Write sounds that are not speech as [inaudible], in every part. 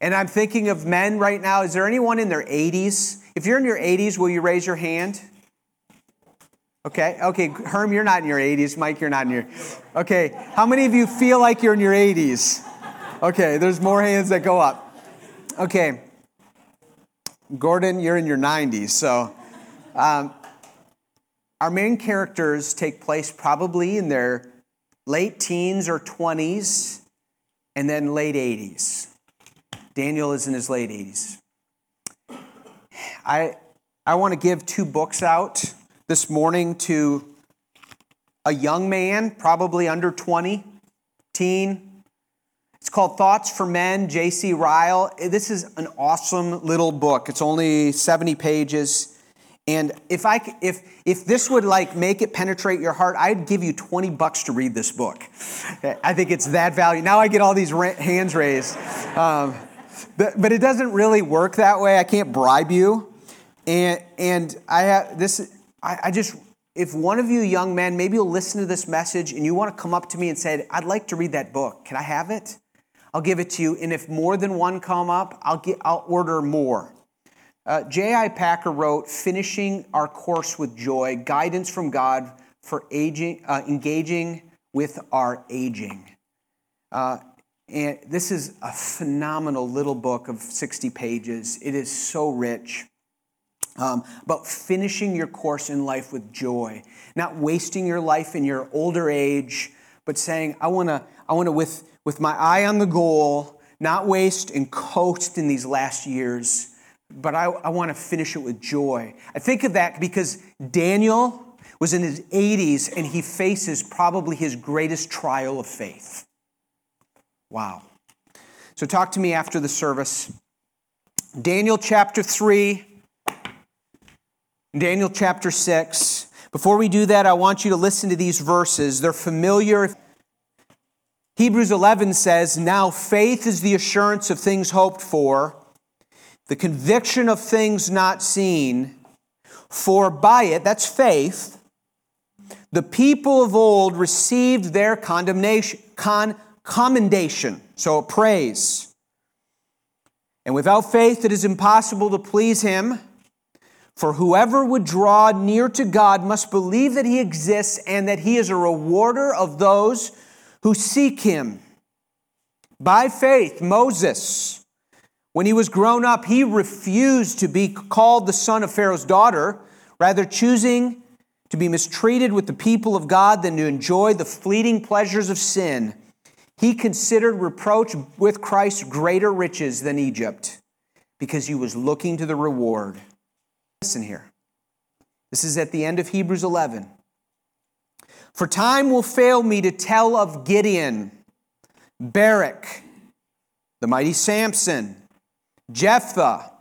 And I'm thinking of men right now. Is there anyone in their 80s? If you're in your 80s, will you raise your hand? Okay, okay. Herm, you're not in your 80s. Mike, you're not in your. Okay, how many of you feel like you're in your 80s? Okay, there's more hands that go up. Okay, Gordon, you're in your 90s. So, um, our main characters take place probably in their late teens or 20s and then late 80s. Daniel is in his late 80s. I, I want to give two books out this morning to a young man, probably under 20, teen. It's called Thoughts for Men, J.C. Ryle. This is an awesome little book. It's only 70 pages. And if I if if this would like make it penetrate your heart, I'd give you 20 bucks to read this book. I think it's that value. Now I get all these hands raised. Um, but, but it doesn't really work that way. I can't bribe you. And and I have this I, I just if one of you young men, maybe you'll listen to this message and you want to come up to me and say, I'd like to read that book. Can I have it? I'll give it to you. And if more than one come up, I'll get I'll order more. Uh, J.I. Packer wrote, Finishing Our Course with Joy Guidance from God for aging, uh, Engaging with Our Aging. Uh, and this is a phenomenal little book of 60 pages. It is so rich. Um, about finishing your course in life with joy, not wasting your life in your older age, but saying, I want to, I want to, with, with my eye on the goal, not waste and coast in these last years but I, I want to finish it with joy. I think of that because Daniel was in his 80s and he faces probably his greatest trial of faith. Wow. So, talk to me after the service. Daniel chapter 3, Daniel chapter 6. Before we do that, I want you to listen to these verses. They're familiar. Hebrews 11 says, Now faith is the assurance of things hoped for the conviction of things not seen, for by it, that's faith, the people of old received their condemnation, con, commendation, so praise. And without faith, it is impossible to please him. For whoever would draw near to God must believe that he exists and that he is a rewarder of those who seek him. By faith, Moses when he was grown up, he refused to be called the son of Pharaoh's daughter, rather, choosing to be mistreated with the people of God than to enjoy the fleeting pleasures of sin. He considered reproach with Christ greater riches than Egypt because he was looking to the reward. Listen here. This is at the end of Hebrews 11. For time will fail me to tell of Gideon, Barak, the mighty Samson Jephthah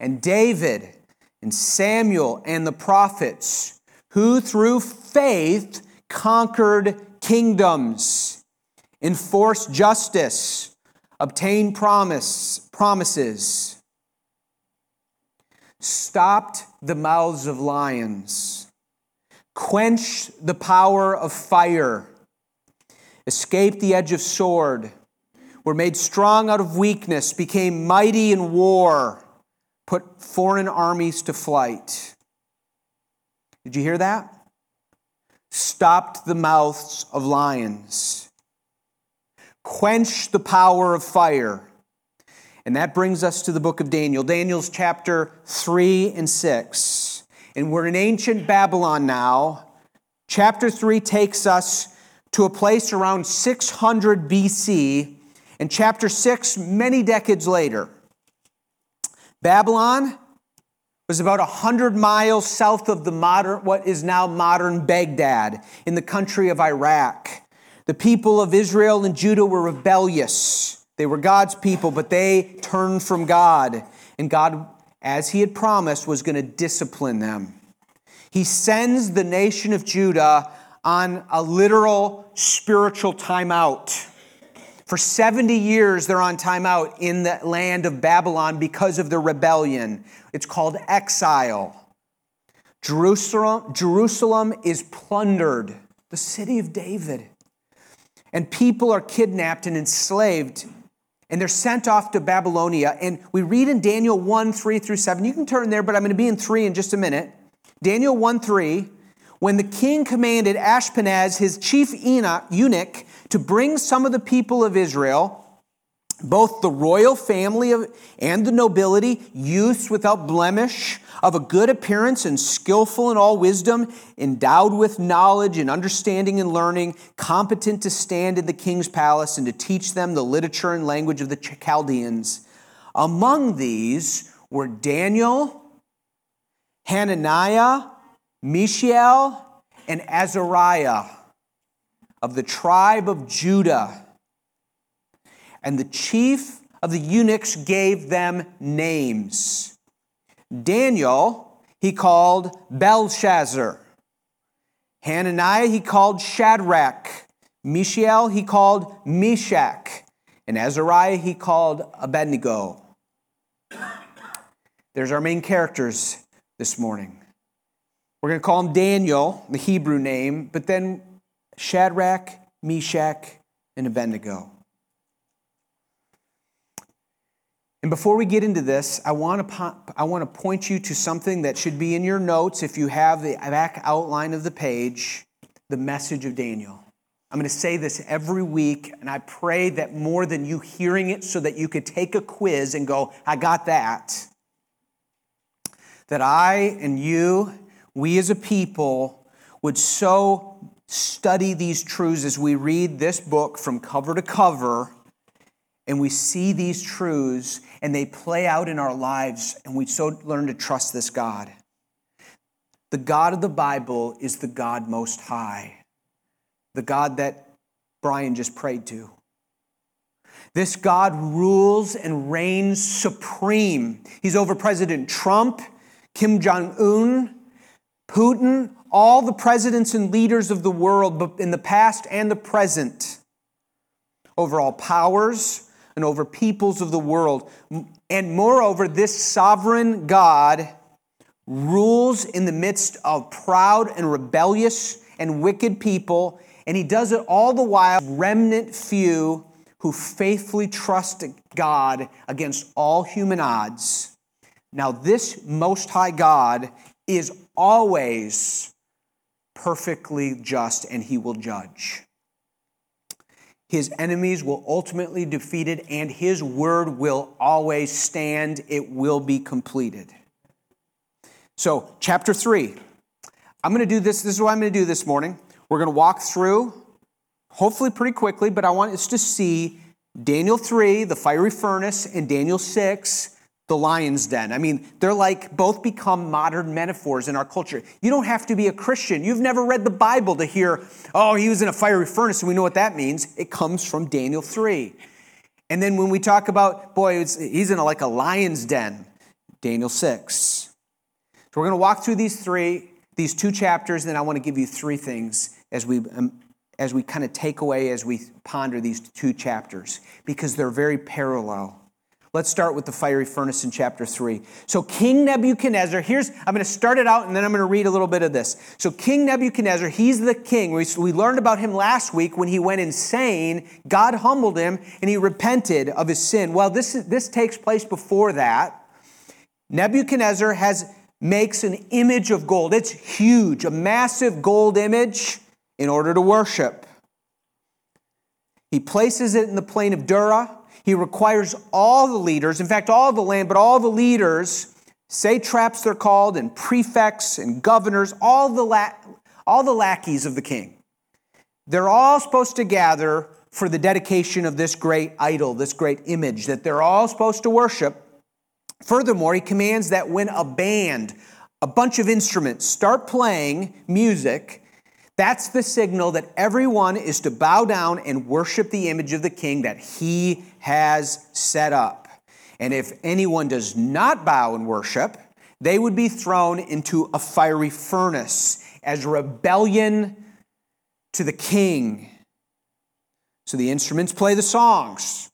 and David and Samuel and the prophets, who through faith conquered kingdoms, enforced justice, obtain promise, promises, stopped the mouths of lions, quenched the power of fire, escaped the edge of sword. Were made strong out of weakness, became mighty in war, put foreign armies to flight. Did you hear that? Stopped the mouths of lions, quenched the power of fire. And that brings us to the book of Daniel, Daniel's chapter 3 and 6. And we're in ancient Babylon now. Chapter 3 takes us to a place around 600 BC and chapter 6, many decades later, Babylon was about 100 miles south of the modern, what is now modern Baghdad in the country of Iraq. The people of Israel and Judah were rebellious. They were God's people, but they turned from God. And God, as He had promised, was going to discipline them. He sends the nation of Judah on a literal spiritual timeout. For 70 years, they're on timeout in the land of Babylon because of their rebellion. It's called exile. Jerusalem, Jerusalem is plundered, the city of David. And people are kidnapped and enslaved. and they're sent off to Babylonia. And we read in Daniel 1 3 through 7. You can turn there, but I'm going to be in 3 in just a minute. Daniel 1 3. When the king commanded Ashpenaz, his chief eunuch, to bring some of the people of Israel, both the royal family of, and the nobility, youths without blemish, of a good appearance and skillful in all wisdom, endowed with knowledge and understanding and learning, competent to stand in the king's palace and to teach them the literature and language of the Chaldeans. Among these were Daniel, Hananiah, Mishael, and Azariah of the tribe of Judah. And the chief of the eunuchs gave them names. Daniel, he called Belshazzar. Hananiah, he called Shadrach. Mishael, he called Meshach. And Azariah, he called Abednego. There's our main characters this morning. We're going to call him Daniel, the Hebrew name, but then Shadrach, Meshach, and Abednego. And before we get into this, I want to I want to point you to something that should be in your notes if you have the back outline of the page, the message of Daniel. I'm going to say this every week, and I pray that more than you hearing it so that you could take a quiz and go, I got that. That I and you, we as a people, would so study these truths as we read this book from cover to cover and we see these truths and they play out in our lives, and we so learn to trust this God. The God of the Bible is the God most high, the God that Brian just prayed to. This God rules and reigns supreme. He's over President Trump, Kim Jong un, Putin, all the presidents and leaders of the world in the past and the present, over all powers, and over peoples of the world. And moreover, this sovereign God rules in the midst of proud and rebellious and wicked people, and he does it all the while, remnant few who faithfully trust God against all human odds. Now, this Most High God is always perfectly just, and he will judge. His enemies will ultimately defeated, and his word will always stand. It will be completed. So, chapter three. I'm going to do this. This is what I'm going to do this morning. We're going to walk through, hopefully pretty quickly, but I want us to see Daniel 3, the fiery furnace, and Daniel 6, the lion's den. I mean, they're like both become modern metaphors in our culture. You don't have to be a Christian. You've never read the Bible to hear, oh, he was in a fiery furnace, and we know what that means. It comes from Daniel 3. And then when we talk about, boy, he's in a, like a lion's den, Daniel 6. So we're going to walk through these three, these two chapters, and then I want to give you three things as we um, as we kind of take away as we ponder these two chapters because they're very parallel. Let's start with the fiery furnace in chapter 3. So, King Nebuchadnezzar, here's, I'm going to start it out and then I'm going to read a little bit of this. So, King Nebuchadnezzar, he's the king. We, we learned about him last week when he went insane. God humbled him and he repented of his sin. Well, this, this takes place before that. Nebuchadnezzar has, makes an image of gold. It's huge, a massive gold image in order to worship. He places it in the plain of Dura he requires all the leaders, in fact, all the land, but all the leaders, satraps they're called, and prefects and governors, all the, la- all the lackeys of the king. They're all supposed to gather for the dedication of this great idol, this great image that they're all supposed to worship. Furthermore, he commands that when a band, a bunch of instruments start playing music, that's the signal that everyone is to bow down and worship the image of the king that he has set up. And if anyone does not bow and worship, they would be thrown into a fiery furnace as rebellion to the king. So the instruments play the songs.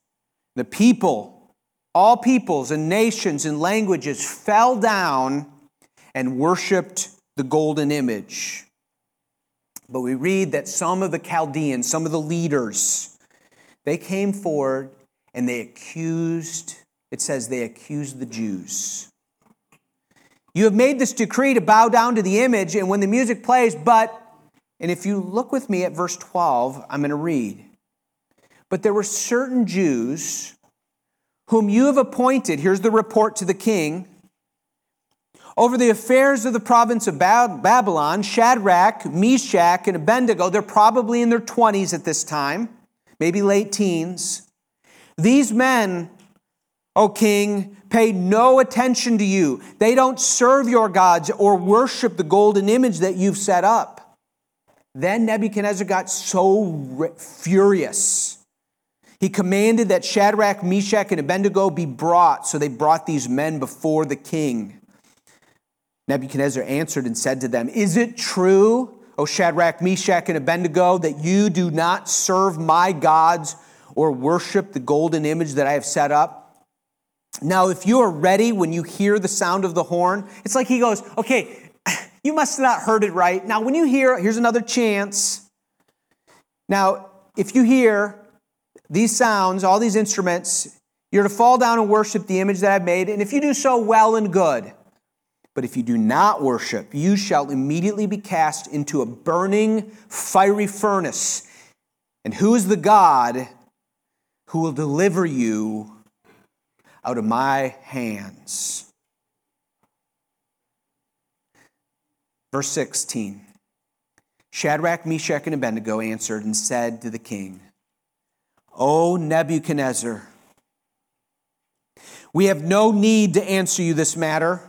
The people, all peoples and nations and languages, fell down and worshiped the golden image. But we read that some of the Chaldeans, some of the leaders, they came forward and they accused, it says they accused the Jews. You have made this decree to bow down to the image, and when the music plays, but, and if you look with me at verse 12, I'm going to read. But there were certain Jews whom you have appointed, here's the report to the king, over the affairs of the province of Babylon, Shadrach, Meshach, and Abednego, they're probably in their 20s at this time, maybe late teens. These men, O king, pay no attention to you. They don't serve your gods or worship the golden image that you've set up. Then Nebuchadnezzar got so furious he commanded that Shadrach, Meshach, and Abednego be brought. So they brought these men before the king. Nebuchadnezzar answered and said to them, Is it true, O Shadrach, Meshach, and Abednego, that you do not serve my gods or worship the golden image that I have set up? Now, if you are ready when you hear the sound of the horn, it's like he goes, Okay, [sighs] you must have not heard it right. Now, when you hear, here's another chance. Now, if you hear these sounds, all these instruments, you're to fall down and worship the image that I've made. And if you do so, well and good. But if you do not worship, you shall immediately be cast into a burning, fiery furnace. And who is the God who will deliver you out of my hands? Verse 16 Shadrach, Meshach, and Abednego answered and said to the king, O Nebuchadnezzar, we have no need to answer you this matter.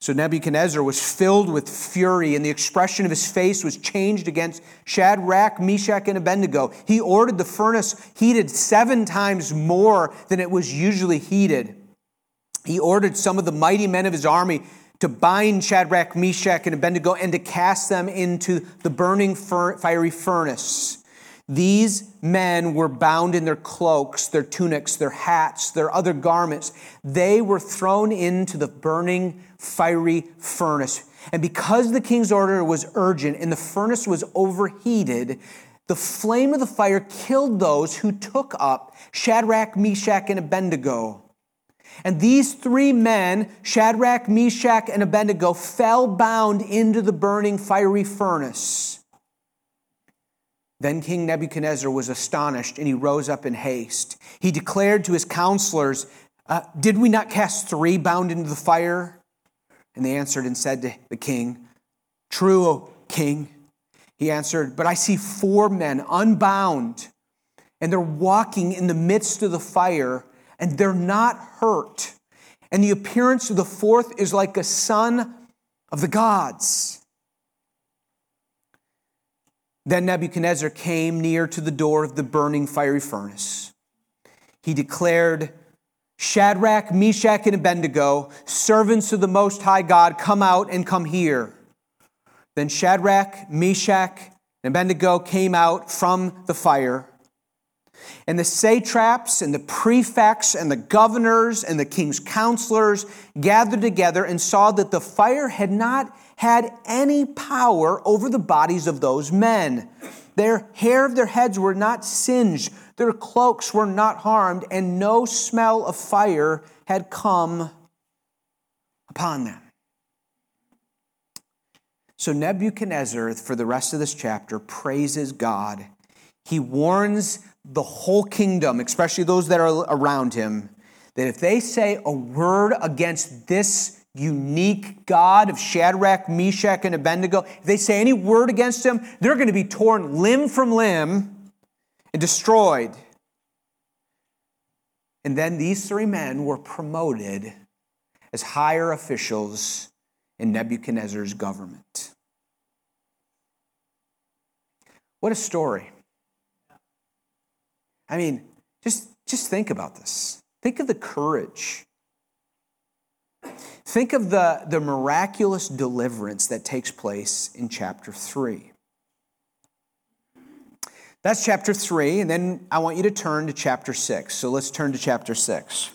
So Nebuchadnezzar was filled with fury, and the expression of his face was changed against Shadrach, Meshach, and Abednego. He ordered the furnace heated seven times more than it was usually heated. He ordered some of the mighty men of his army to bind Shadrach, Meshach, and Abednego and to cast them into the burning fiery furnace. These men were bound in their cloaks, their tunics, their hats, their other garments. They were thrown into the burning fiery furnace. And because the king's order was urgent and the furnace was overheated, the flame of the fire killed those who took up Shadrach, Meshach, and Abednego. And these three men, Shadrach, Meshach, and Abednego, fell bound into the burning fiery furnace. Then King Nebuchadnezzar was astonished and he rose up in haste. He declared to his counselors, uh, Did we not cast three bound into the fire? And they answered and said to the king, True, O king. He answered, But I see four men unbound, and they're walking in the midst of the fire, and they're not hurt. And the appearance of the fourth is like a son of the gods. Then Nebuchadnezzar came near to the door of the burning fiery furnace. He declared, Shadrach, Meshach, and Abednego, servants of the Most High God, come out and come here. Then Shadrach, Meshach, and Abednego came out from the fire. And the satraps and the prefects and the governors and the king's counselors gathered together and saw that the fire had not had any power over the bodies of those men. Their hair of their heads were not singed, their cloaks were not harmed, and no smell of fire had come upon them. So Nebuchadnezzar, for the rest of this chapter, praises God. He warns the whole kingdom, especially those that are around him, that if they say a word against this unique God of Shadrach, Meshach, and Abednego, if they say any word against him, they're going to be torn limb from limb and destroyed. And then these three men were promoted as higher officials in Nebuchadnezzar's government. What a story. I mean, just, just think about this. Think of the courage Think of the, the miraculous deliverance that takes place in chapter 3. That's chapter 3, and then I want you to turn to chapter 6. So let's turn to chapter 6.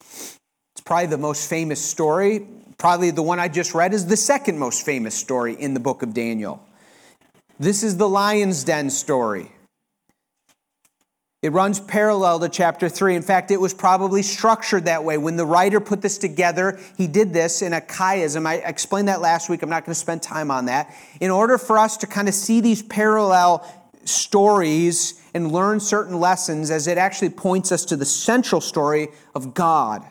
It's probably the most famous story. Probably the one I just read is the second most famous story in the book of Daniel. This is the lion's den story. It runs parallel to chapter 3. In fact, it was probably structured that way. When the writer put this together, he did this in a chiasm. I explained that last week. I'm not going to spend time on that. In order for us to kind of see these parallel stories and learn certain lessons as it actually points us to the central story of God.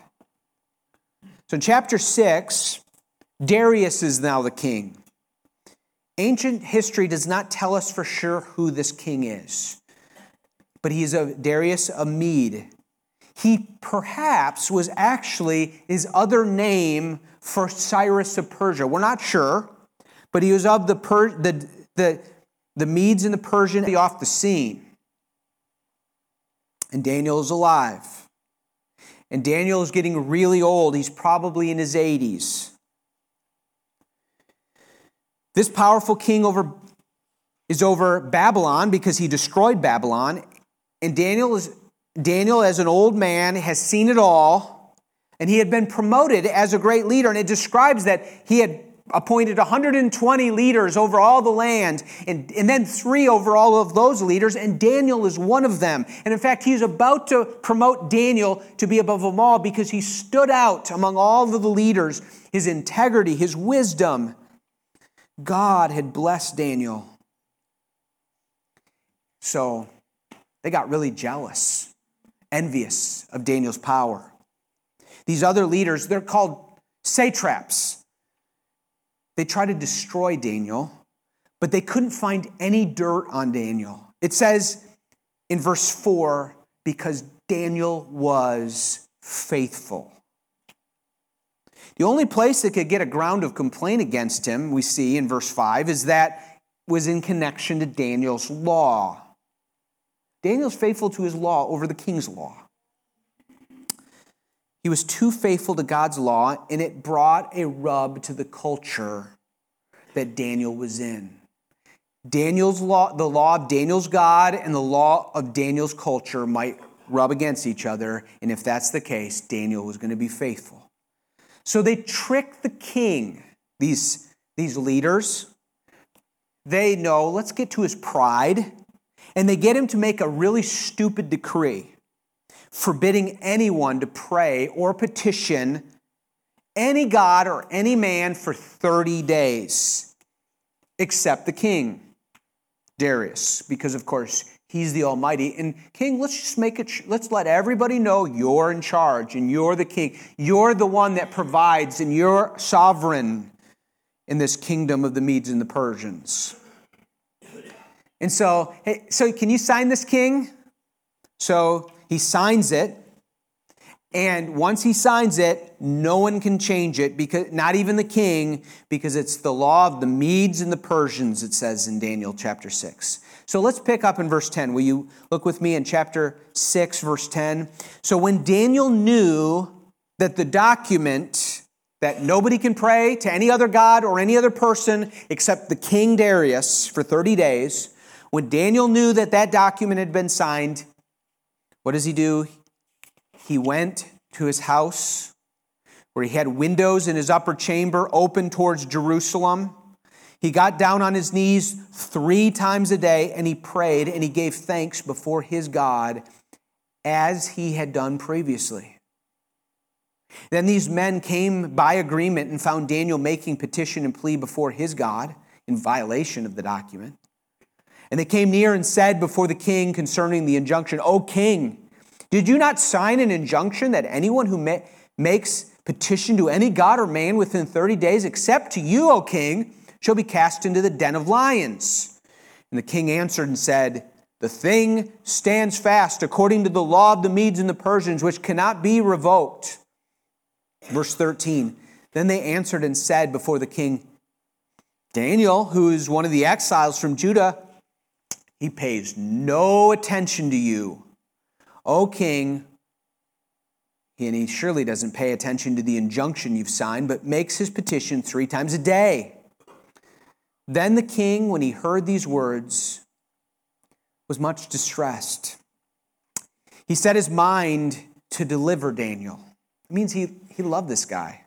So in chapter 6, Darius is now the king. Ancient history does not tell us for sure who this king is, but he is a Darius a Mede. He perhaps was actually his other name for Cyrus of Persia. We're not sure, but he was of the, per, the, the the Medes and the Persian off the scene. And Daniel is alive. And Daniel is getting really old. He's probably in his 80s. This powerful king over, is over Babylon because he destroyed Babylon. And Daniel, is, Daniel, as an old man, has seen it all. And he had been promoted as a great leader. And it describes that he had appointed 120 leaders over all the land, and, and then three over all of those leaders, and Daniel is one of them. And in fact, he's about to promote Daniel to be above them all because he stood out among all of the leaders, his integrity, his wisdom. God had blessed Daniel. So they got really jealous, envious of Daniel's power. These other leaders, they're called satraps. They tried to destroy Daniel, but they couldn't find any dirt on Daniel. It says in verse 4 because Daniel was faithful. The only place that could get a ground of complaint against him, we see in verse 5, is that was in connection to Daniel's law. Daniel's faithful to his law over the king's law. He was too faithful to God's law, and it brought a rub to the culture that Daniel was in. Daniel's law, the law of Daniel's God and the law of Daniel's culture might rub against each other, and if that's the case, Daniel was going to be faithful. So they trick the king, these, these leaders. They know, let's get to his pride, and they get him to make a really stupid decree forbidding anyone to pray or petition any god or any man for 30 days, except the king, Darius, because of course he's the Almighty. And King, let's just make it, let's let everybody know you're in charge and you're the king. You're the one that provides and you're sovereign in this kingdom of the Medes and the Persians. And so, hey, so can you sign this king? So he signs it. And once he signs it, no one can change it because not even the king because it's the law of the Medes and the Persians it says in Daniel chapter 6. So let's pick up in verse 10. Will you look with me in chapter 6 verse 10? So when Daniel knew that the document that nobody can pray to any other god or any other person except the king Darius for 30 days, when Daniel knew that that document had been signed, what does he do? He went to his house where he had windows in his upper chamber open towards Jerusalem. He got down on his knees three times a day and he prayed and he gave thanks before his God as he had done previously. Then these men came by agreement and found Daniel making petition and plea before his God in violation of the document. And they came near and said before the king concerning the injunction, O king, did you not sign an injunction that anyone who ma- makes petition to any god or man within 30 days, except to you, O king, shall be cast into the den of lions? And the king answered and said, The thing stands fast according to the law of the Medes and the Persians, which cannot be revoked. Verse 13 Then they answered and said before the king, Daniel, who is one of the exiles from Judah, he pays no attention to you, O king, and he surely doesn't pay attention to the injunction you've signed, but makes his petition three times a day. Then the king, when he heard these words, was much distressed. He set his mind to deliver Daniel. It means he, he loved this guy.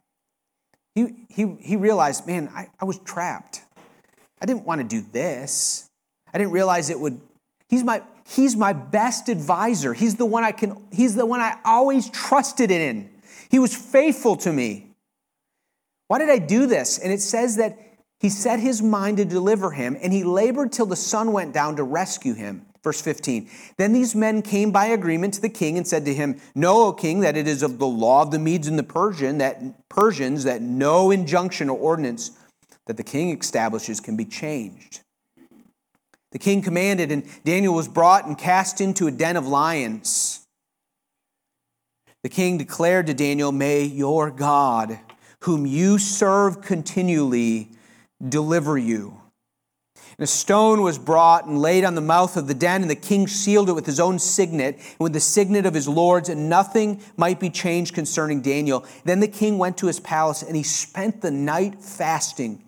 He, he, he realized, man, I, I was trapped. I didn't want to do this. I didn't realize it would. He's my, he's my best advisor. He's the one I can, he's the one I always trusted in. He was faithful to me. Why did I do this? And it says that he set his mind to deliver him, and he labored till the sun went down to rescue him. Verse 15. Then these men came by agreement to the king and said to him, Know, O king, that it is of the law of the Medes and the Persian that Persians that no injunction or ordinance that the king establishes can be changed. The king commanded, and Daniel was brought and cast into a den of lions. The king declared to Daniel, May your God, whom you serve continually, deliver you. And a stone was brought and laid on the mouth of the den, and the king sealed it with his own signet and with the signet of his lords, and nothing might be changed concerning Daniel. Then the king went to his palace, and he spent the night fasting.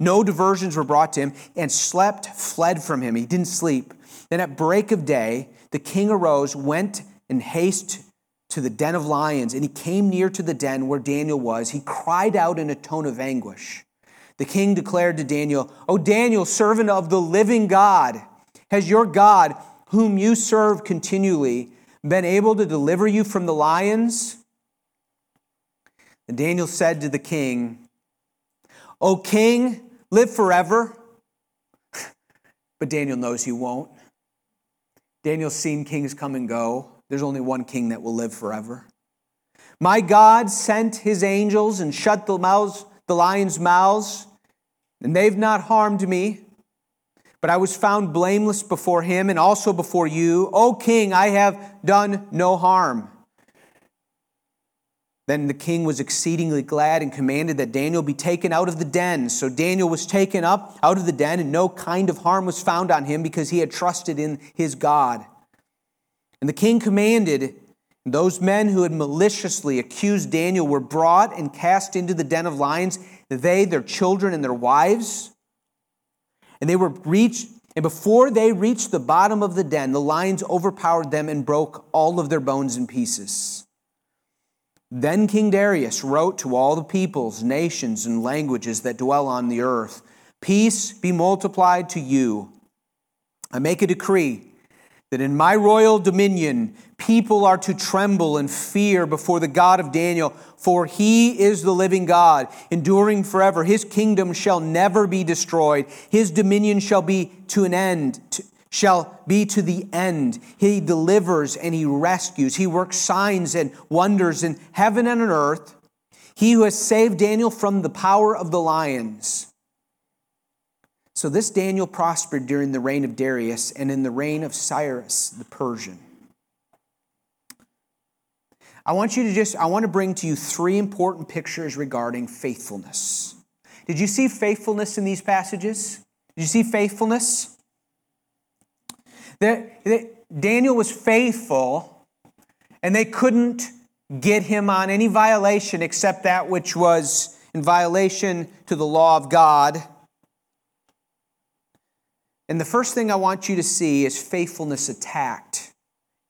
No diversions were brought to him, and slept, fled from him. He didn't sleep. Then at break of day, the king arose, went in haste to the den of lions, and he came near to the den where Daniel was. He cried out in a tone of anguish. The king declared to Daniel, O Daniel, servant of the living God, has your God, whom you serve continually, been able to deliver you from the lions? And Daniel said to the king, O king, live forever. But Daniel knows he won't. Daniel's seen kings come and go. There's only one king that will live forever. My God sent his angels and shut the mouths, the lions' mouths and they've not harmed me. But I was found blameless before him and also before you. O king, I have done no harm. Then the king was exceedingly glad and commanded that Daniel be taken out of the den. So Daniel was taken up out of the den, and no kind of harm was found on him because he had trusted in his God. And the king commanded, those men who had maliciously accused Daniel were brought and cast into the den of lions they, their children, and their wives. And they were reached, and before they reached the bottom of the den, the lions overpowered them and broke all of their bones in pieces. Then King Darius wrote to all the peoples, nations, and languages that dwell on the earth Peace be multiplied to you. I make a decree that in my royal dominion people are to tremble and fear before the God of Daniel, for he is the living God, enduring forever. His kingdom shall never be destroyed. His dominion shall be to an end, shall be to the end. He delivers and he rescues. He works signs and wonders in heaven and on earth. He who has saved Daniel from the power of the lions. So this Daniel prospered during the reign of Darius and in the reign of Cyrus the Persian. I want you to just, I want to bring to you three important pictures regarding faithfulness. Did you see faithfulness in these passages? Did you see faithfulness? That, that Daniel was faithful, and they couldn't get him on any violation except that which was in violation to the law of God and the first thing I want you to see is faithfulness attacked.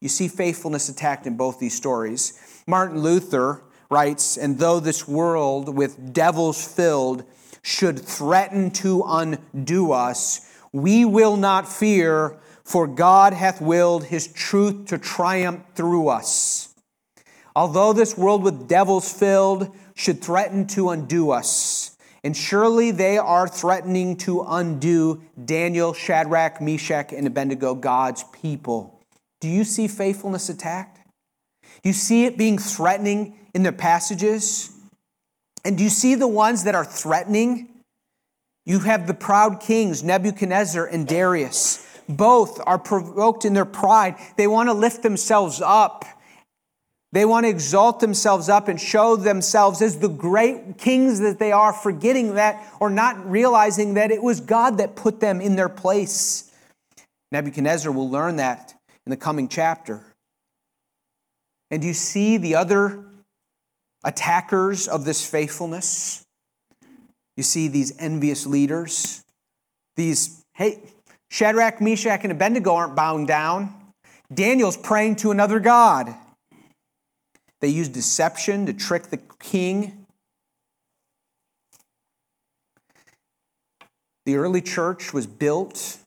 You see faithfulness attacked in both these stories. Martin Luther writes, And though this world with devils filled should threaten to undo us, we will not fear, for God hath willed his truth to triumph through us. Although this world with devils filled should threaten to undo us, and surely they are threatening to undo Daniel, Shadrach, Meshach, and Abednego, God's people. Do you see faithfulness attacked? Do you see it being threatening in the passages? And do you see the ones that are threatening? You have the proud kings, Nebuchadnezzar and Darius. Both are provoked in their pride. They want to lift themselves up they want to exalt themselves up and show themselves as the great kings that they are, forgetting that or not realizing that it was God that put them in their place. Nebuchadnezzar will learn that in the coming chapter. And do you see the other attackers of this faithfulness? You see these envious leaders, these, hey, Shadrach, Meshach, and Abednego aren't bowing down. Daniel's praying to another God. They use deception to trick the king. The early church was built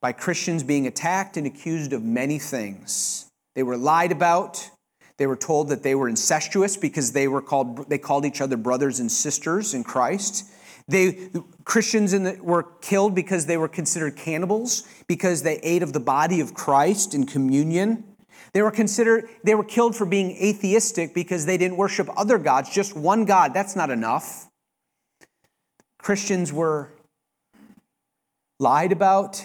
by Christians being attacked and accused of many things. They were lied about. They were told that they were incestuous because they were called they called each other brothers and sisters in Christ. They Christians the, were killed because they were considered cannibals because they ate of the body of Christ in communion. They were considered they were killed for being atheistic because they didn't worship other gods, just one God. That's not enough. Christians were lied about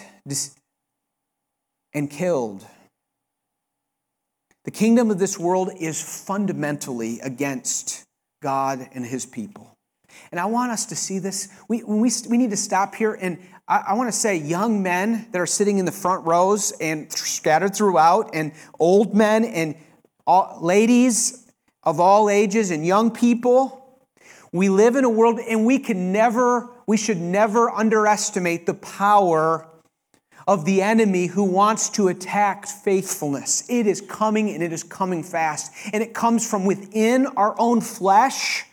and killed. The kingdom of this world is fundamentally against God and his people. And I want us to see this. We, we, we need to stop here. And I, I want to say, young men that are sitting in the front rows and scattered throughout, and old men and all, ladies of all ages, and young people. We live in a world, and we can never, we should never underestimate the power of the enemy who wants to attack faithfulness. It is coming and it is coming fast. And it comes from within our own flesh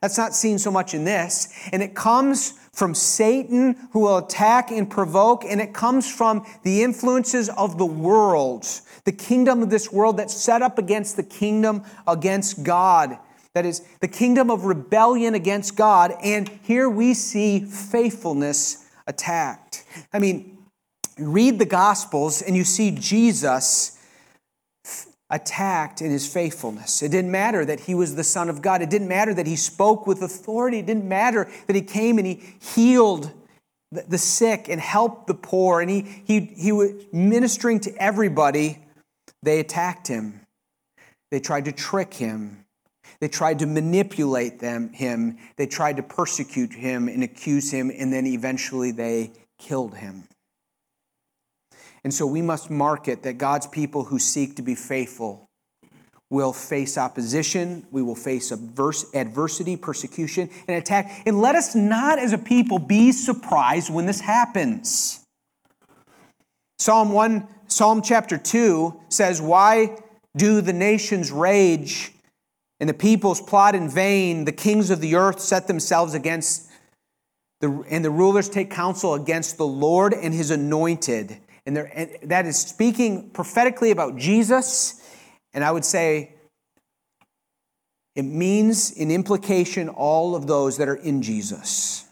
that's not seen so much in this. And it comes from Satan who will attack and provoke, and it comes from the influences of the world, the kingdom of this world that's set up against the kingdom against God. That is the kingdom of rebellion against God. And here we see faithfulness attacked. I mean, read the Gospels and you see Jesus attacked in his faithfulness. It didn't matter that he was the Son of God. It didn't matter that he spoke with authority. It didn't matter that he came and he healed the sick and helped the poor and he, he, he was ministering to everybody. They attacked him. They tried to trick him. They tried to manipulate them, him. They tried to persecute him and accuse him, and then eventually they killed him. And so we must mark it that God's people who seek to be faithful will face opposition, we will face adversity, persecution, and attack. And let us not, as a people, be surprised when this happens. Psalm 1, Psalm chapter 2 says, Why do the nations rage and the peoples plot in vain? The kings of the earth set themselves against the, and the rulers take counsel against the Lord and his anointed. And, there, and that is speaking prophetically about Jesus. And I would say it means, in implication, all of those that are in Jesus.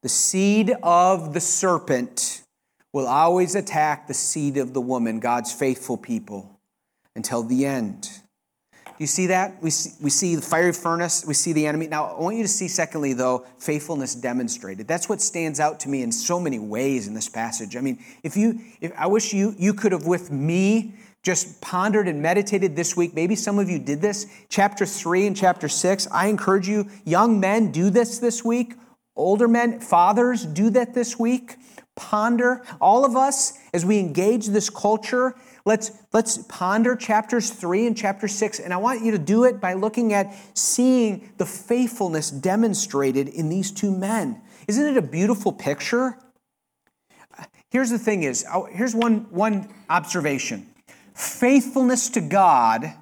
The seed of the serpent will always attack the seed of the woman, God's faithful people, until the end you see that? We see, we see the fiery furnace, we see the enemy. Now, I want you to see, secondly, though, faithfulness demonstrated. That's what stands out to me in so many ways in this passage. I mean, if you, if, I wish you, you could have, with me, just pondered and meditated this week. Maybe some of you did this. Chapter 3 and chapter 6. I encourage you, young men, do this this week. Older men, fathers, do that this week. Ponder. All of us, as we engage this culture, Let's, let's ponder chapters 3 and chapter 6, and I want you to do it by looking at seeing the faithfulness demonstrated in these two men. Isn't it a beautiful picture? Here's the thing is, oh, here's one, one observation. Faithfulness to God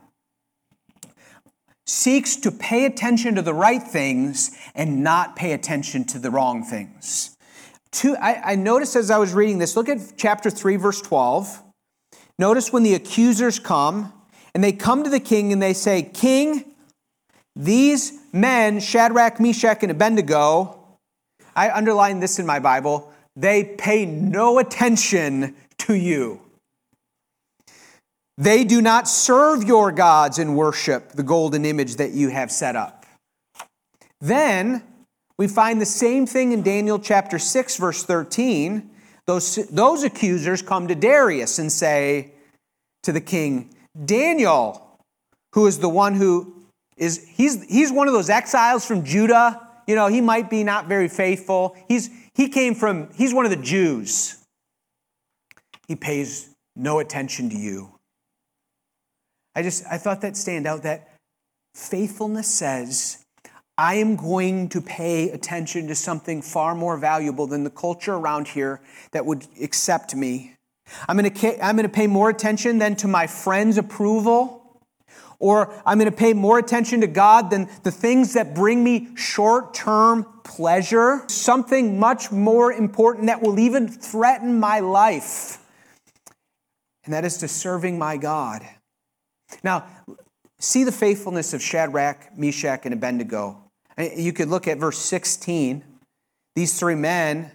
seeks to pay attention to the right things and not pay attention to the wrong things. Two, I, I noticed as I was reading this, look at chapter 3, verse 12. Notice when the accusers come and they come to the king and they say, King, these men, Shadrach, Meshach, and Abednego, I underline this in my Bible, they pay no attention to you. They do not serve your gods and worship the golden image that you have set up. Then we find the same thing in Daniel chapter 6, verse 13 those, those accusers come to Darius and say to the king, Daniel, who is the one who is, he's, he's one of those exiles from Judah. You know, he might be not very faithful. He's, he came from, he's one of the Jews. He pays no attention to you. I just, I thought that stand out that faithfulness says, I am going to pay attention to something far more valuable than the culture around here that would accept me. I'm going to, I'm going to pay more attention than to my friends' approval or I'm going to pay more attention to God than the things that bring me short term pleasure, something much more important that will even threaten my life, and that is to serving my God. Now, see the faithfulness of Shadrach, Meshach, and Abednego. You could look at verse 16. These three men,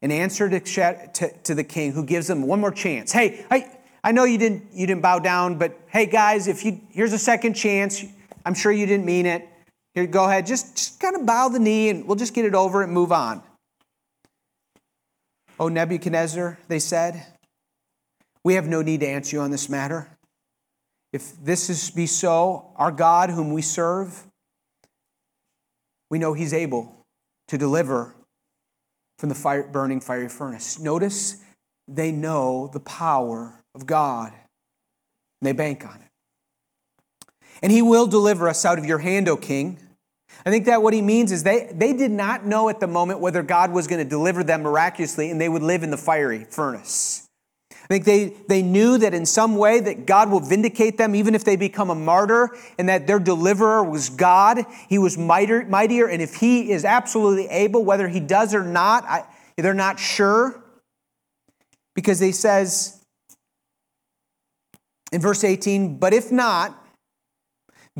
in answer to, to, to the king, who gives them one more chance. Hey, hey, I know you didn't, you didn't bow down, but hey, guys, if you, here's a second chance. I'm sure you didn't mean it. Here, go ahead. Just, just kind of bow the knee and we'll just get it over and move on. Oh, Nebuchadnezzar, they said, we have no need to answer you on this matter. If this is be so, our God, whom we serve, we know he's able to deliver from the fire, burning fiery furnace. Notice they know the power of God. They bank on it. And he will deliver us out of your hand, O king. I think that what he means is they, they did not know at the moment whether God was going to deliver them miraculously and they would live in the fiery furnace. I think they, they knew that in some way that God will vindicate them even if they become a martyr and that their deliverer was God. He was mightier, mightier and if he is absolutely able, whether he does or not, I, they're not sure. Because he says, in verse 18, but if not,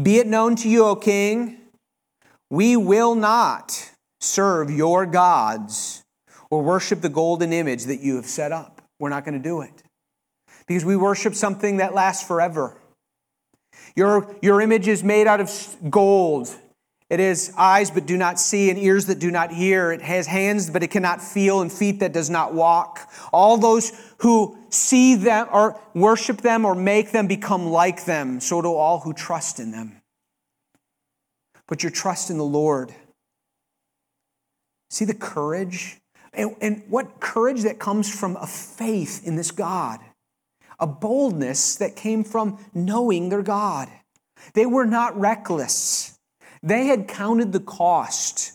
be it known to you, O king, we will not serve your gods or worship the golden image that you have set up. We're not going to do it because we worship something that lasts forever. Your, your image is made out of gold it has eyes but do not see, and ears that do not hear. It has hands but it cannot feel, and feet that does not walk. All those who see them or worship them or make them become like them. So do all who trust in them. Put your trust in the Lord. See the courage? And, and what courage that comes from a faith in this God, a boldness that came from knowing their God. They were not reckless. They had counted the cost.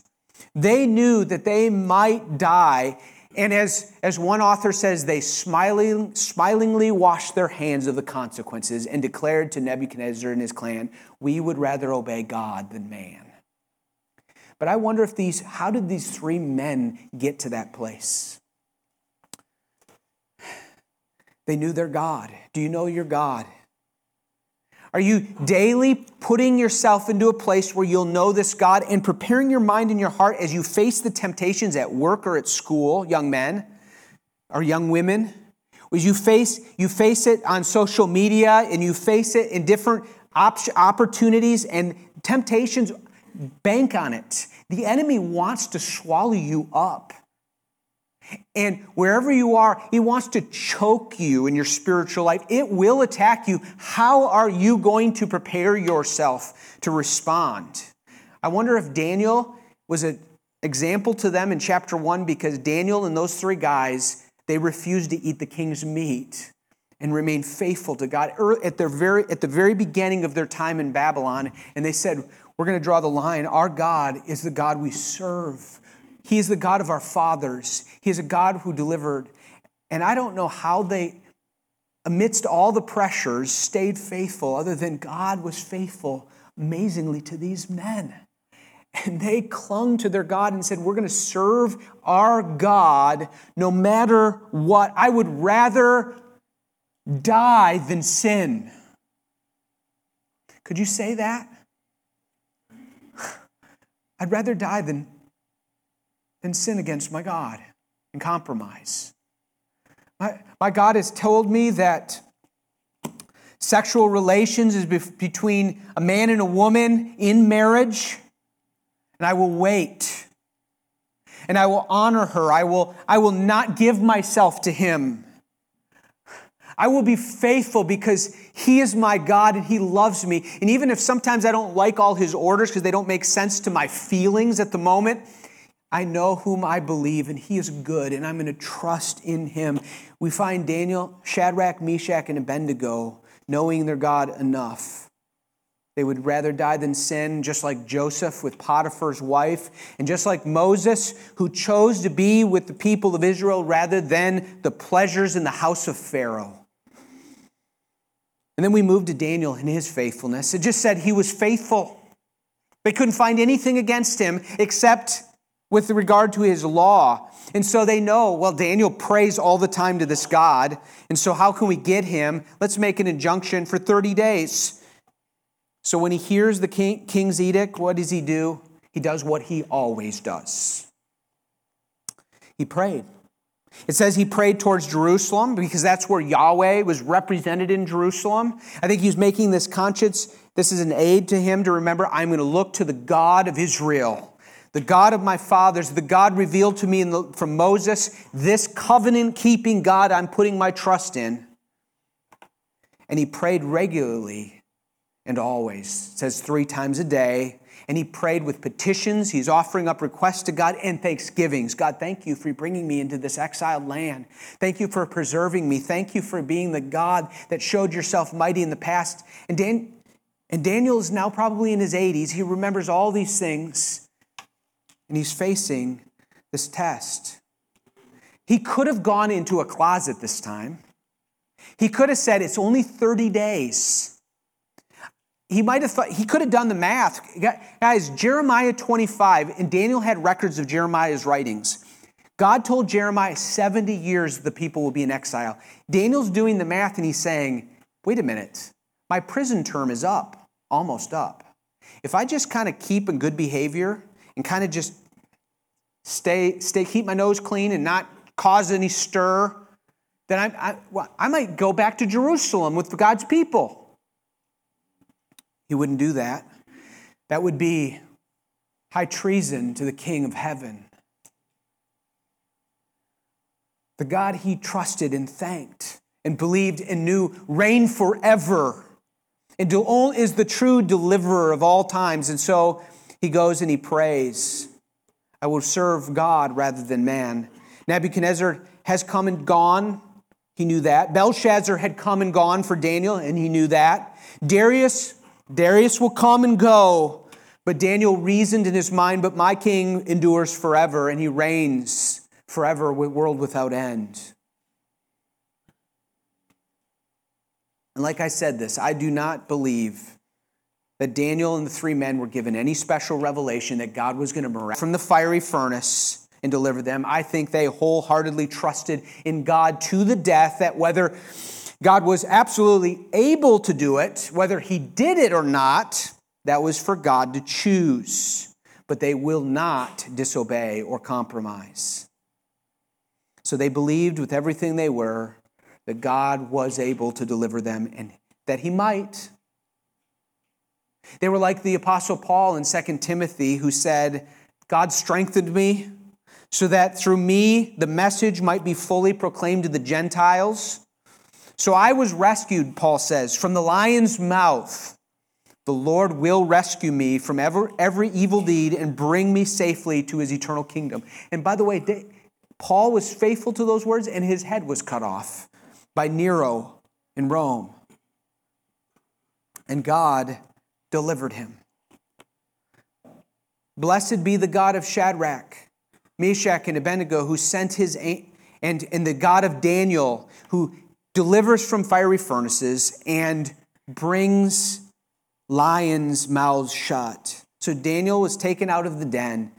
They knew that they might die. And as, as one author says, they smiling, smilingly washed their hands of the consequences and declared to Nebuchadnezzar and his clan, We would rather obey God than man. But I wonder if these, how did these three men get to that place? They knew their God. Do you know your God? Are you daily putting yourself into a place where you'll know this God and preparing your mind and your heart as you face the temptations at work or at school, young men or young women? As you face, you face it on social media and you face it in different op- opportunities and temptations, bank on it. The enemy wants to swallow you up. And wherever you are, He wants to choke you in your spiritual life. It will attack you. How are you going to prepare yourself to respond? I wonder if Daniel was an example to them in chapter one because Daniel and those three guys, they refused to eat the king's meat and remained faithful to God at, their very, at the very beginning of their time in Babylon. And they said, We're going to draw the line. Our God is the God we serve. He is the God of our fathers. He is a God who delivered. And I don't know how they, amidst all the pressures, stayed faithful, other than God was faithful amazingly to these men. And they clung to their God and said, We're going to serve our God no matter what. I would rather die than sin. Could you say that? I'd rather die than than sin against my God and compromise. My, my God has told me that sexual relations is between a man and a woman in marriage, and I will wait. And I will honor her. I will, I will not give myself to him. I will be faithful because He is my God and He loves me. And even if sometimes I don't like all His orders because they don't make sense to my feelings at the moment, I know whom I believe, and he is good, and I'm going to trust in him. We find Daniel, Shadrach, Meshach, and Abednego knowing their God enough. They would rather die than sin, just like Joseph with Potiphar's wife, and just like Moses, who chose to be with the people of Israel rather than the pleasures in the house of Pharaoh. And then we moved to Daniel and his faithfulness. It just said he was faithful. They couldn't find anything against him except with regard to his law. And so they know, well, Daniel prays all the time to this God. And so how can we get him? Let's make an injunction for 30 days. So when he hears the king, king's edict, what does he do? He does what he always does. He prayed. It says he prayed towards Jerusalem because that's where Yahweh was represented in Jerusalem. I think he's making this conscience, this is an aid to him to remember I'm going to look to the God of Israel, the God of my fathers, the God revealed to me the, from Moses, this covenant keeping God I'm putting my trust in. And he prayed regularly and always. It says three times a day. And he prayed with petitions. He's offering up requests to God and thanksgivings. God, thank you for bringing me into this exiled land. Thank you for preserving me. Thank you for being the God that showed yourself mighty in the past. And, Dan- and Daniel is now probably in his 80s. He remembers all these things, and he's facing this test. He could have gone into a closet this time. He could have said, It's only 30 days he might have thought he could have done the math. Guys, Jeremiah 25, and Daniel had records of Jeremiah's writings. God told Jeremiah 70 years the people will be in exile. Daniel's doing the math and he's saying, wait a minute, my prison term is up, almost up. If I just kind of keep in good behavior and kind of just stay, stay, keep my nose clean and not cause any stir, then I, I, well, I might go back to Jerusalem with God's people. He wouldn't do that. That would be high treason to the King of heaven. The God he trusted and thanked and believed and knew reigned forever and is the true deliverer of all times. And so he goes and he prays, I will serve God rather than man. Nebuchadnezzar has come and gone. He knew that. Belshazzar had come and gone for Daniel, and he knew that. Darius Darius will come and go, but Daniel reasoned in his mind, but my king endures forever, and he reigns forever, with world without end. And like I said this, I do not believe that Daniel and the three men were given any special revelation that God was going to miraculous from the fiery furnace and deliver them. I think they wholeheartedly trusted in God to the death that whether God was absolutely able to do it. Whether he did it or not, that was for God to choose. But they will not disobey or compromise. So they believed with everything they were that God was able to deliver them and that he might. They were like the Apostle Paul in 2 Timothy, who said, God strengthened me so that through me the message might be fully proclaimed to the Gentiles so I was rescued, Paul says, from the lion's mouth. The Lord will rescue me from every, every evil deed and bring me safely to his eternal kingdom. And by the way, Paul was faithful to those words, and his head was cut off by Nero in Rome. And God delivered him. Blessed be the God of Shadrach, Meshach, and Abednego, who sent his and, and the God of Daniel, who delivers from fiery furnaces, and brings lions' mouths shut. So Daniel was taken out of the den.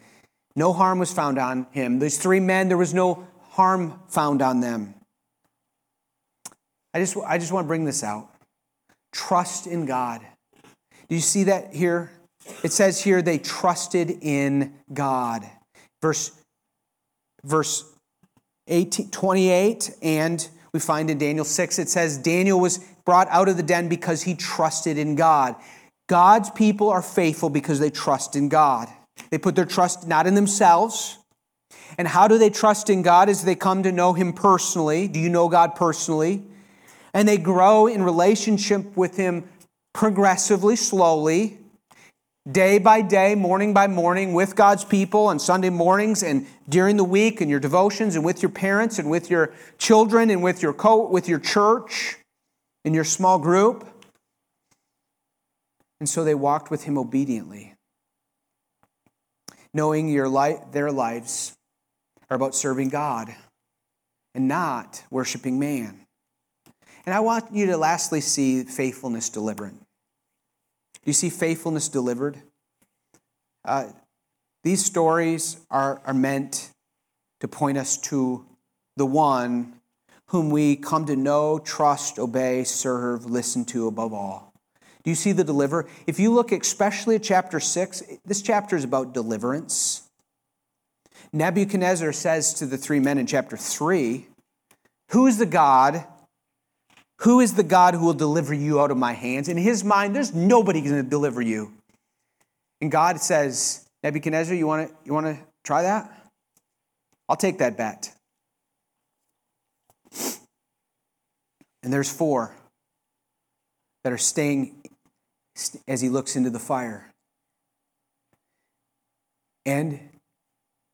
No harm was found on him. These three men, there was no harm found on them. I just, I just want to bring this out. Trust in God. Do you see that here? It says here they trusted in God. Verse, verse 18, 28 and we find in Daniel 6, it says Daniel was brought out of the den because he trusted in God. God's people are faithful because they trust in God. They put their trust not in themselves. And how do they trust in God as they come to know Him personally? Do you know God personally? And they grow in relationship with Him progressively, slowly day by day, morning by morning, with God's people on Sunday mornings and during the week and your devotions and with your parents and with your children and with your co- with your church. in your small group? And so they walked with him obediently, knowing your li- their lives are about serving God and not worshiping man. And I want you to lastly see faithfulness delivered. You see faithfulness delivered? Uh, these stories are, are meant to point us to the one whom we come to know, trust, obey, serve, listen to above all. Do you see the deliverer? If you look especially at chapter 6, this chapter is about deliverance. Nebuchadnezzar says to the three men in chapter 3, Who is the God? Who is the God who will deliver you out of my hands? In his mind, there's nobody going to deliver you. And God says, Nebuchadnezzar, you want to you want to try that? I'll take that bet. And there's four that are staying as he looks into the fire. And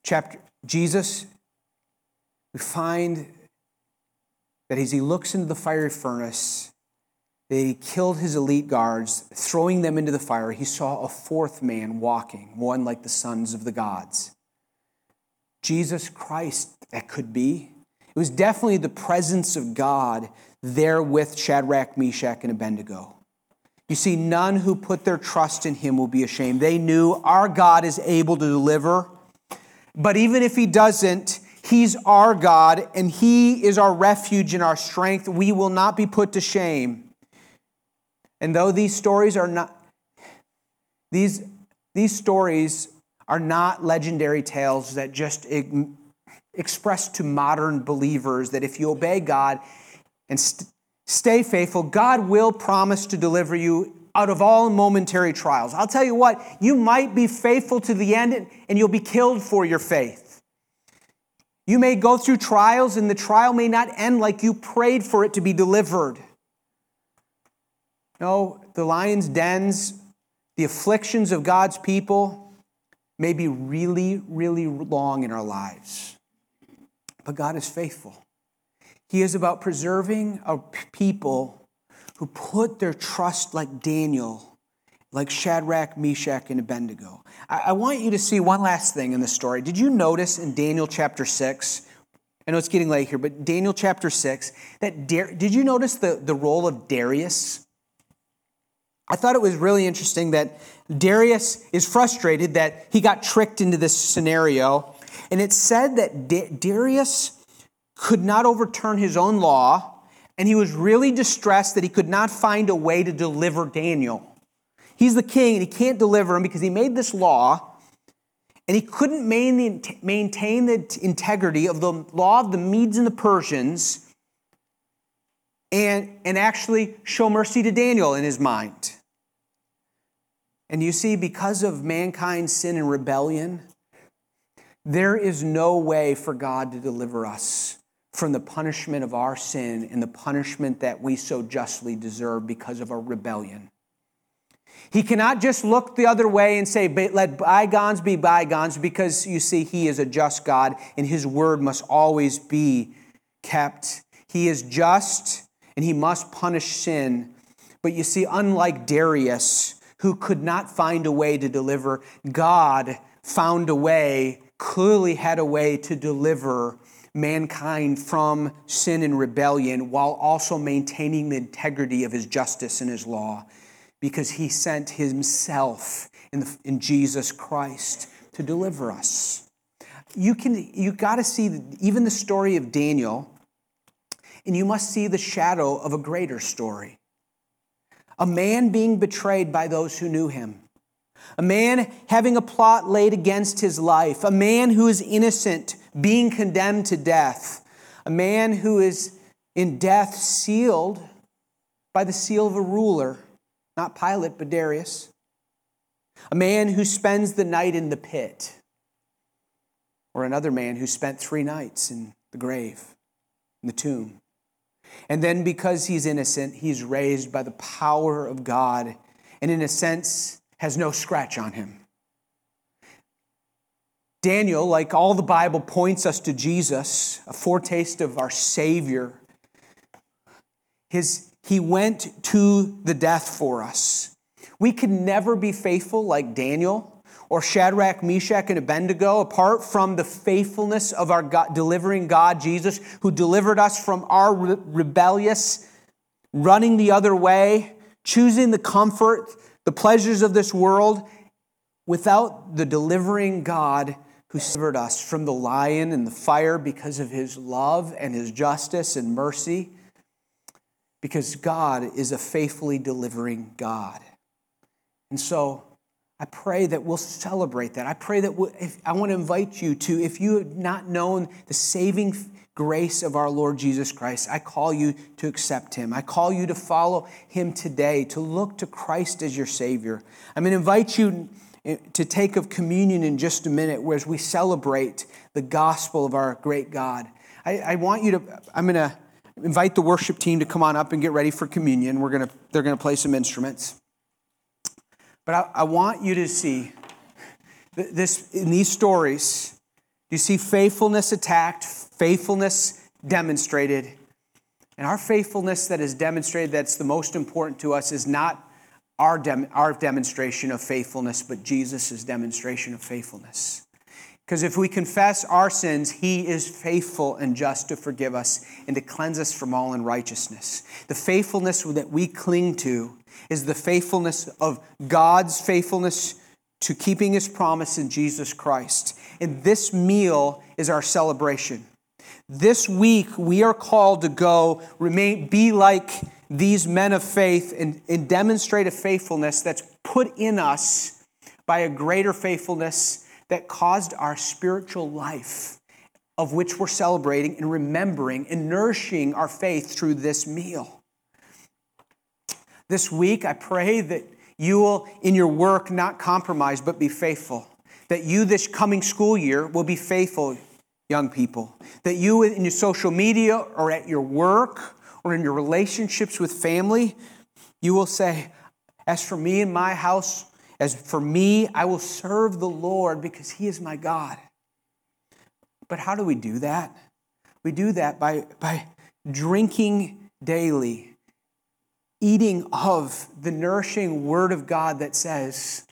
chapter Jesus, we find that as he looks into the fiery furnace, that he killed his elite guards, throwing them into the fire, he saw a fourth man walking, one like the sons of the gods. Jesus Christ, that could be. It was definitely the presence of God there with Shadrach, Meshach, and Abednego. You see, none who put their trust in him will be ashamed. They knew our God is able to deliver, but even if he doesn't, he's our God and he is our refuge and our strength. We will not be put to shame. And though these stories are not, these, these stories are not legendary tales that just express to modern believers that if you obey God and st- Stay faithful. God will promise to deliver you out of all momentary trials. I'll tell you what, you might be faithful to the end and you'll be killed for your faith. You may go through trials and the trial may not end like you prayed for it to be delivered. No, the lion's dens, the afflictions of God's people may be really, really long in our lives. But God is faithful. He is about preserving a people who put their trust like Daniel, like Shadrach, Meshach, and Abednego. I, I want you to see one last thing in the story. Did you notice in Daniel chapter 6? I know it's getting late here, but Daniel chapter 6, that Dar- did you notice the, the role of Darius? I thought it was really interesting that Darius is frustrated that he got tricked into this scenario. And it said that da- Darius could not overturn his own law, and he was really distressed that he could not find a way to deliver Daniel. He's the king, and he can't deliver him because he made this law, and he couldn't maintain the integrity of the law of the Medes and the Persians and, and actually show mercy to Daniel in his mind. And you see, because of mankind's sin and rebellion, there is no way for God to deliver us from the punishment of our sin and the punishment that we so justly deserve because of our rebellion. He cannot just look the other way and say, let bygones be bygones, because you see, He is a just God and His word must always be kept. He is just and He must punish sin. But you see, unlike Darius, who could not find a way to deliver, God found a way, clearly had a way to deliver mankind from sin and rebellion while also maintaining the integrity of his justice and his law because he sent himself in, the, in Jesus Christ to deliver us. You can you got to see even the story of Daniel and you must see the shadow of a greater story. A man being betrayed by those who knew him. A man having a plot laid against his life. A man who is innocent being condemned to death, a man who is in death sealed by the seal of a ruler, not Pilate, but Darius, a man who spends the night in the pit, or another man who spent three nights in the grave, in the tomb. And then, because he's innocent, he's raised by the power of God, and in a sense, has no scratch on him. Daniel, like all the Bible, points us to Jesus, a foretaste of our Savior. His, he went to the death for us. We can never be faithful like Daniel or Shadrach, Meshach, and Abednego apart from the faithfulness of our God, delivering God, Jesus, who delivered us from our re- rebellious, running the other way, choosing the comfort, the pleasures of this world, without the delivering God who delivered us from the lion and the fire because of his love and his justice and mercy, because God is a faithfully delivering God. And so I pray that we'll celebrate that. I pray that we'll, if, I want to invite you to, if you have not known the saving grace of our Lord Jesus Christ, I call you to accept him. I call you to follow him today, to look to Christ as your Savior. I'm going to invite you eh, to take of communion in just a minute as we celebrate the gospel of our great God. I, I want you to, I'm going to invite the worship team to come on up and get ready for communion. We're to, they're going to play some instruments. But I, I want you to see this in these stories, you see faithfulness attacked, faithfulness demonstrated. And our faithfulness that is demonstrated, that's the most important to us, is not our, dem- our demonstration of faithfulness, but Jesus' demonstration of faithfulness. Because if we confess our sins, He is faithful and just to forgive us and to cleanse us from all unrighteousness. The faithfulness that we cling to is the faithfulness of God's faithfulness to keeping His promise in Jesus Christ. And this meal is our celebration. This week, we are called to go, remain, be like these men of faith and, and demonstrate a faithfulness that's put in us by a greater faithfulness that caused our spiritual life, of which we're celebrating and remembering and nourishing our faith through this meal. This week, I pray that you will, in your work, not compromise, but be faithful. That you, this coming school year, will be faithful, young people. That you, in your social media or at your work or in your relationships with family, you will say, As for me and my house, as for me, I will serve the Lord because he is my God. But how do we do that? We do that by, by drinking daily, eating of the nourishing word of God that says,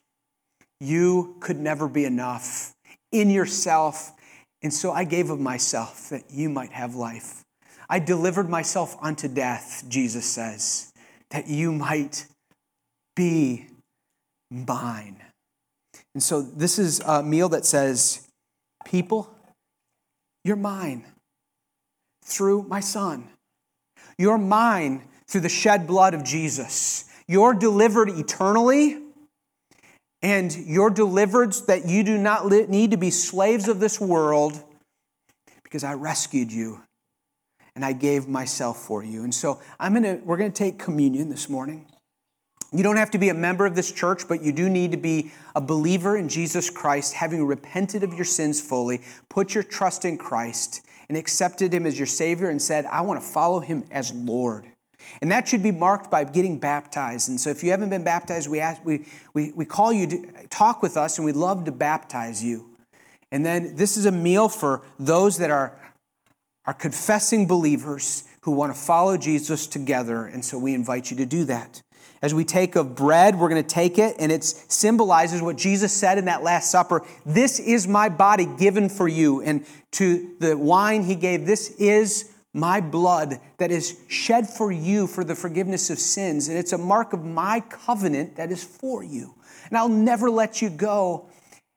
You could never be enough in yourself. And so I gave of myself that you might have life. I delivered myself unto death, Jesus says, that you might be mine. And so this is a meal that says, People, you're mine through my son. You're mine through the shed blood of Jesus. You're delivered eternally, and you're delivered that you do not need to be slaves of this world because I rescued you and I gave myself for you. And so I'm gonna, we're going to take communion this morning. You don't have to be a member of this church, but you do need to be a believer in Jesus Christ, having repented of your sins fully, put your trust in Christ, and accepted Him as your Savior and said, I want to follow Him as Lord. And that should be marked by getting baptized. And so if you haven't been baptized, we, ask, we, we, we call you to talk with us, and we'd love to baptize you. And then this is a meal for those that are are confessing believers who want to follow Jesus together. And so we invite you to do that. As we take of bread, we're going to take it, and it symbolizes what Jesus said in that Last Supper This is my body given for you. And to the wine he gave, This is my blood that is shed for you for the forgiveness of sins. And it's a mark of my covenant that is for you. And I'll never let you go.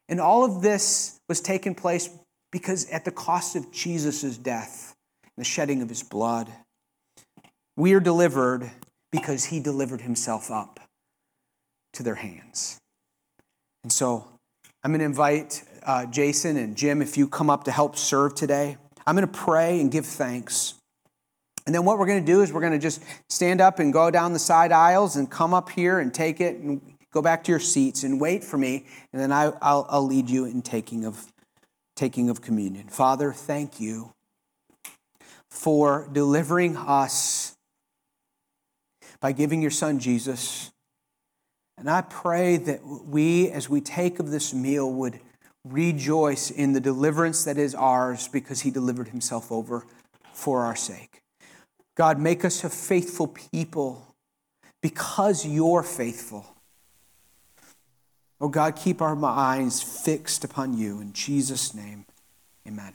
And all of this was taking place because at the cost of Jesus' death and the shedding of his blood, we are delivered because he delivered himself up to their hands. And so I'm going to invite uh, Jason and Jim if you come up to help serve today. I'm going to pray and give thanks. And then what we're going to do is we're going to just stand up and go down the side aisles and come up here and take it and go back to your seats and wait for me. And then I, will lead you in taking of taking of communion. Father, thank you for delivering us by giving your son Jesus. And I pray that we, as we take of this meal, would rejoice in the deliverance that is ours because he delivered himself over for our sake. God, make us a faithful people because you're faithful. Oh God, keep our minds fixed upon you. In Jesus' name, amen.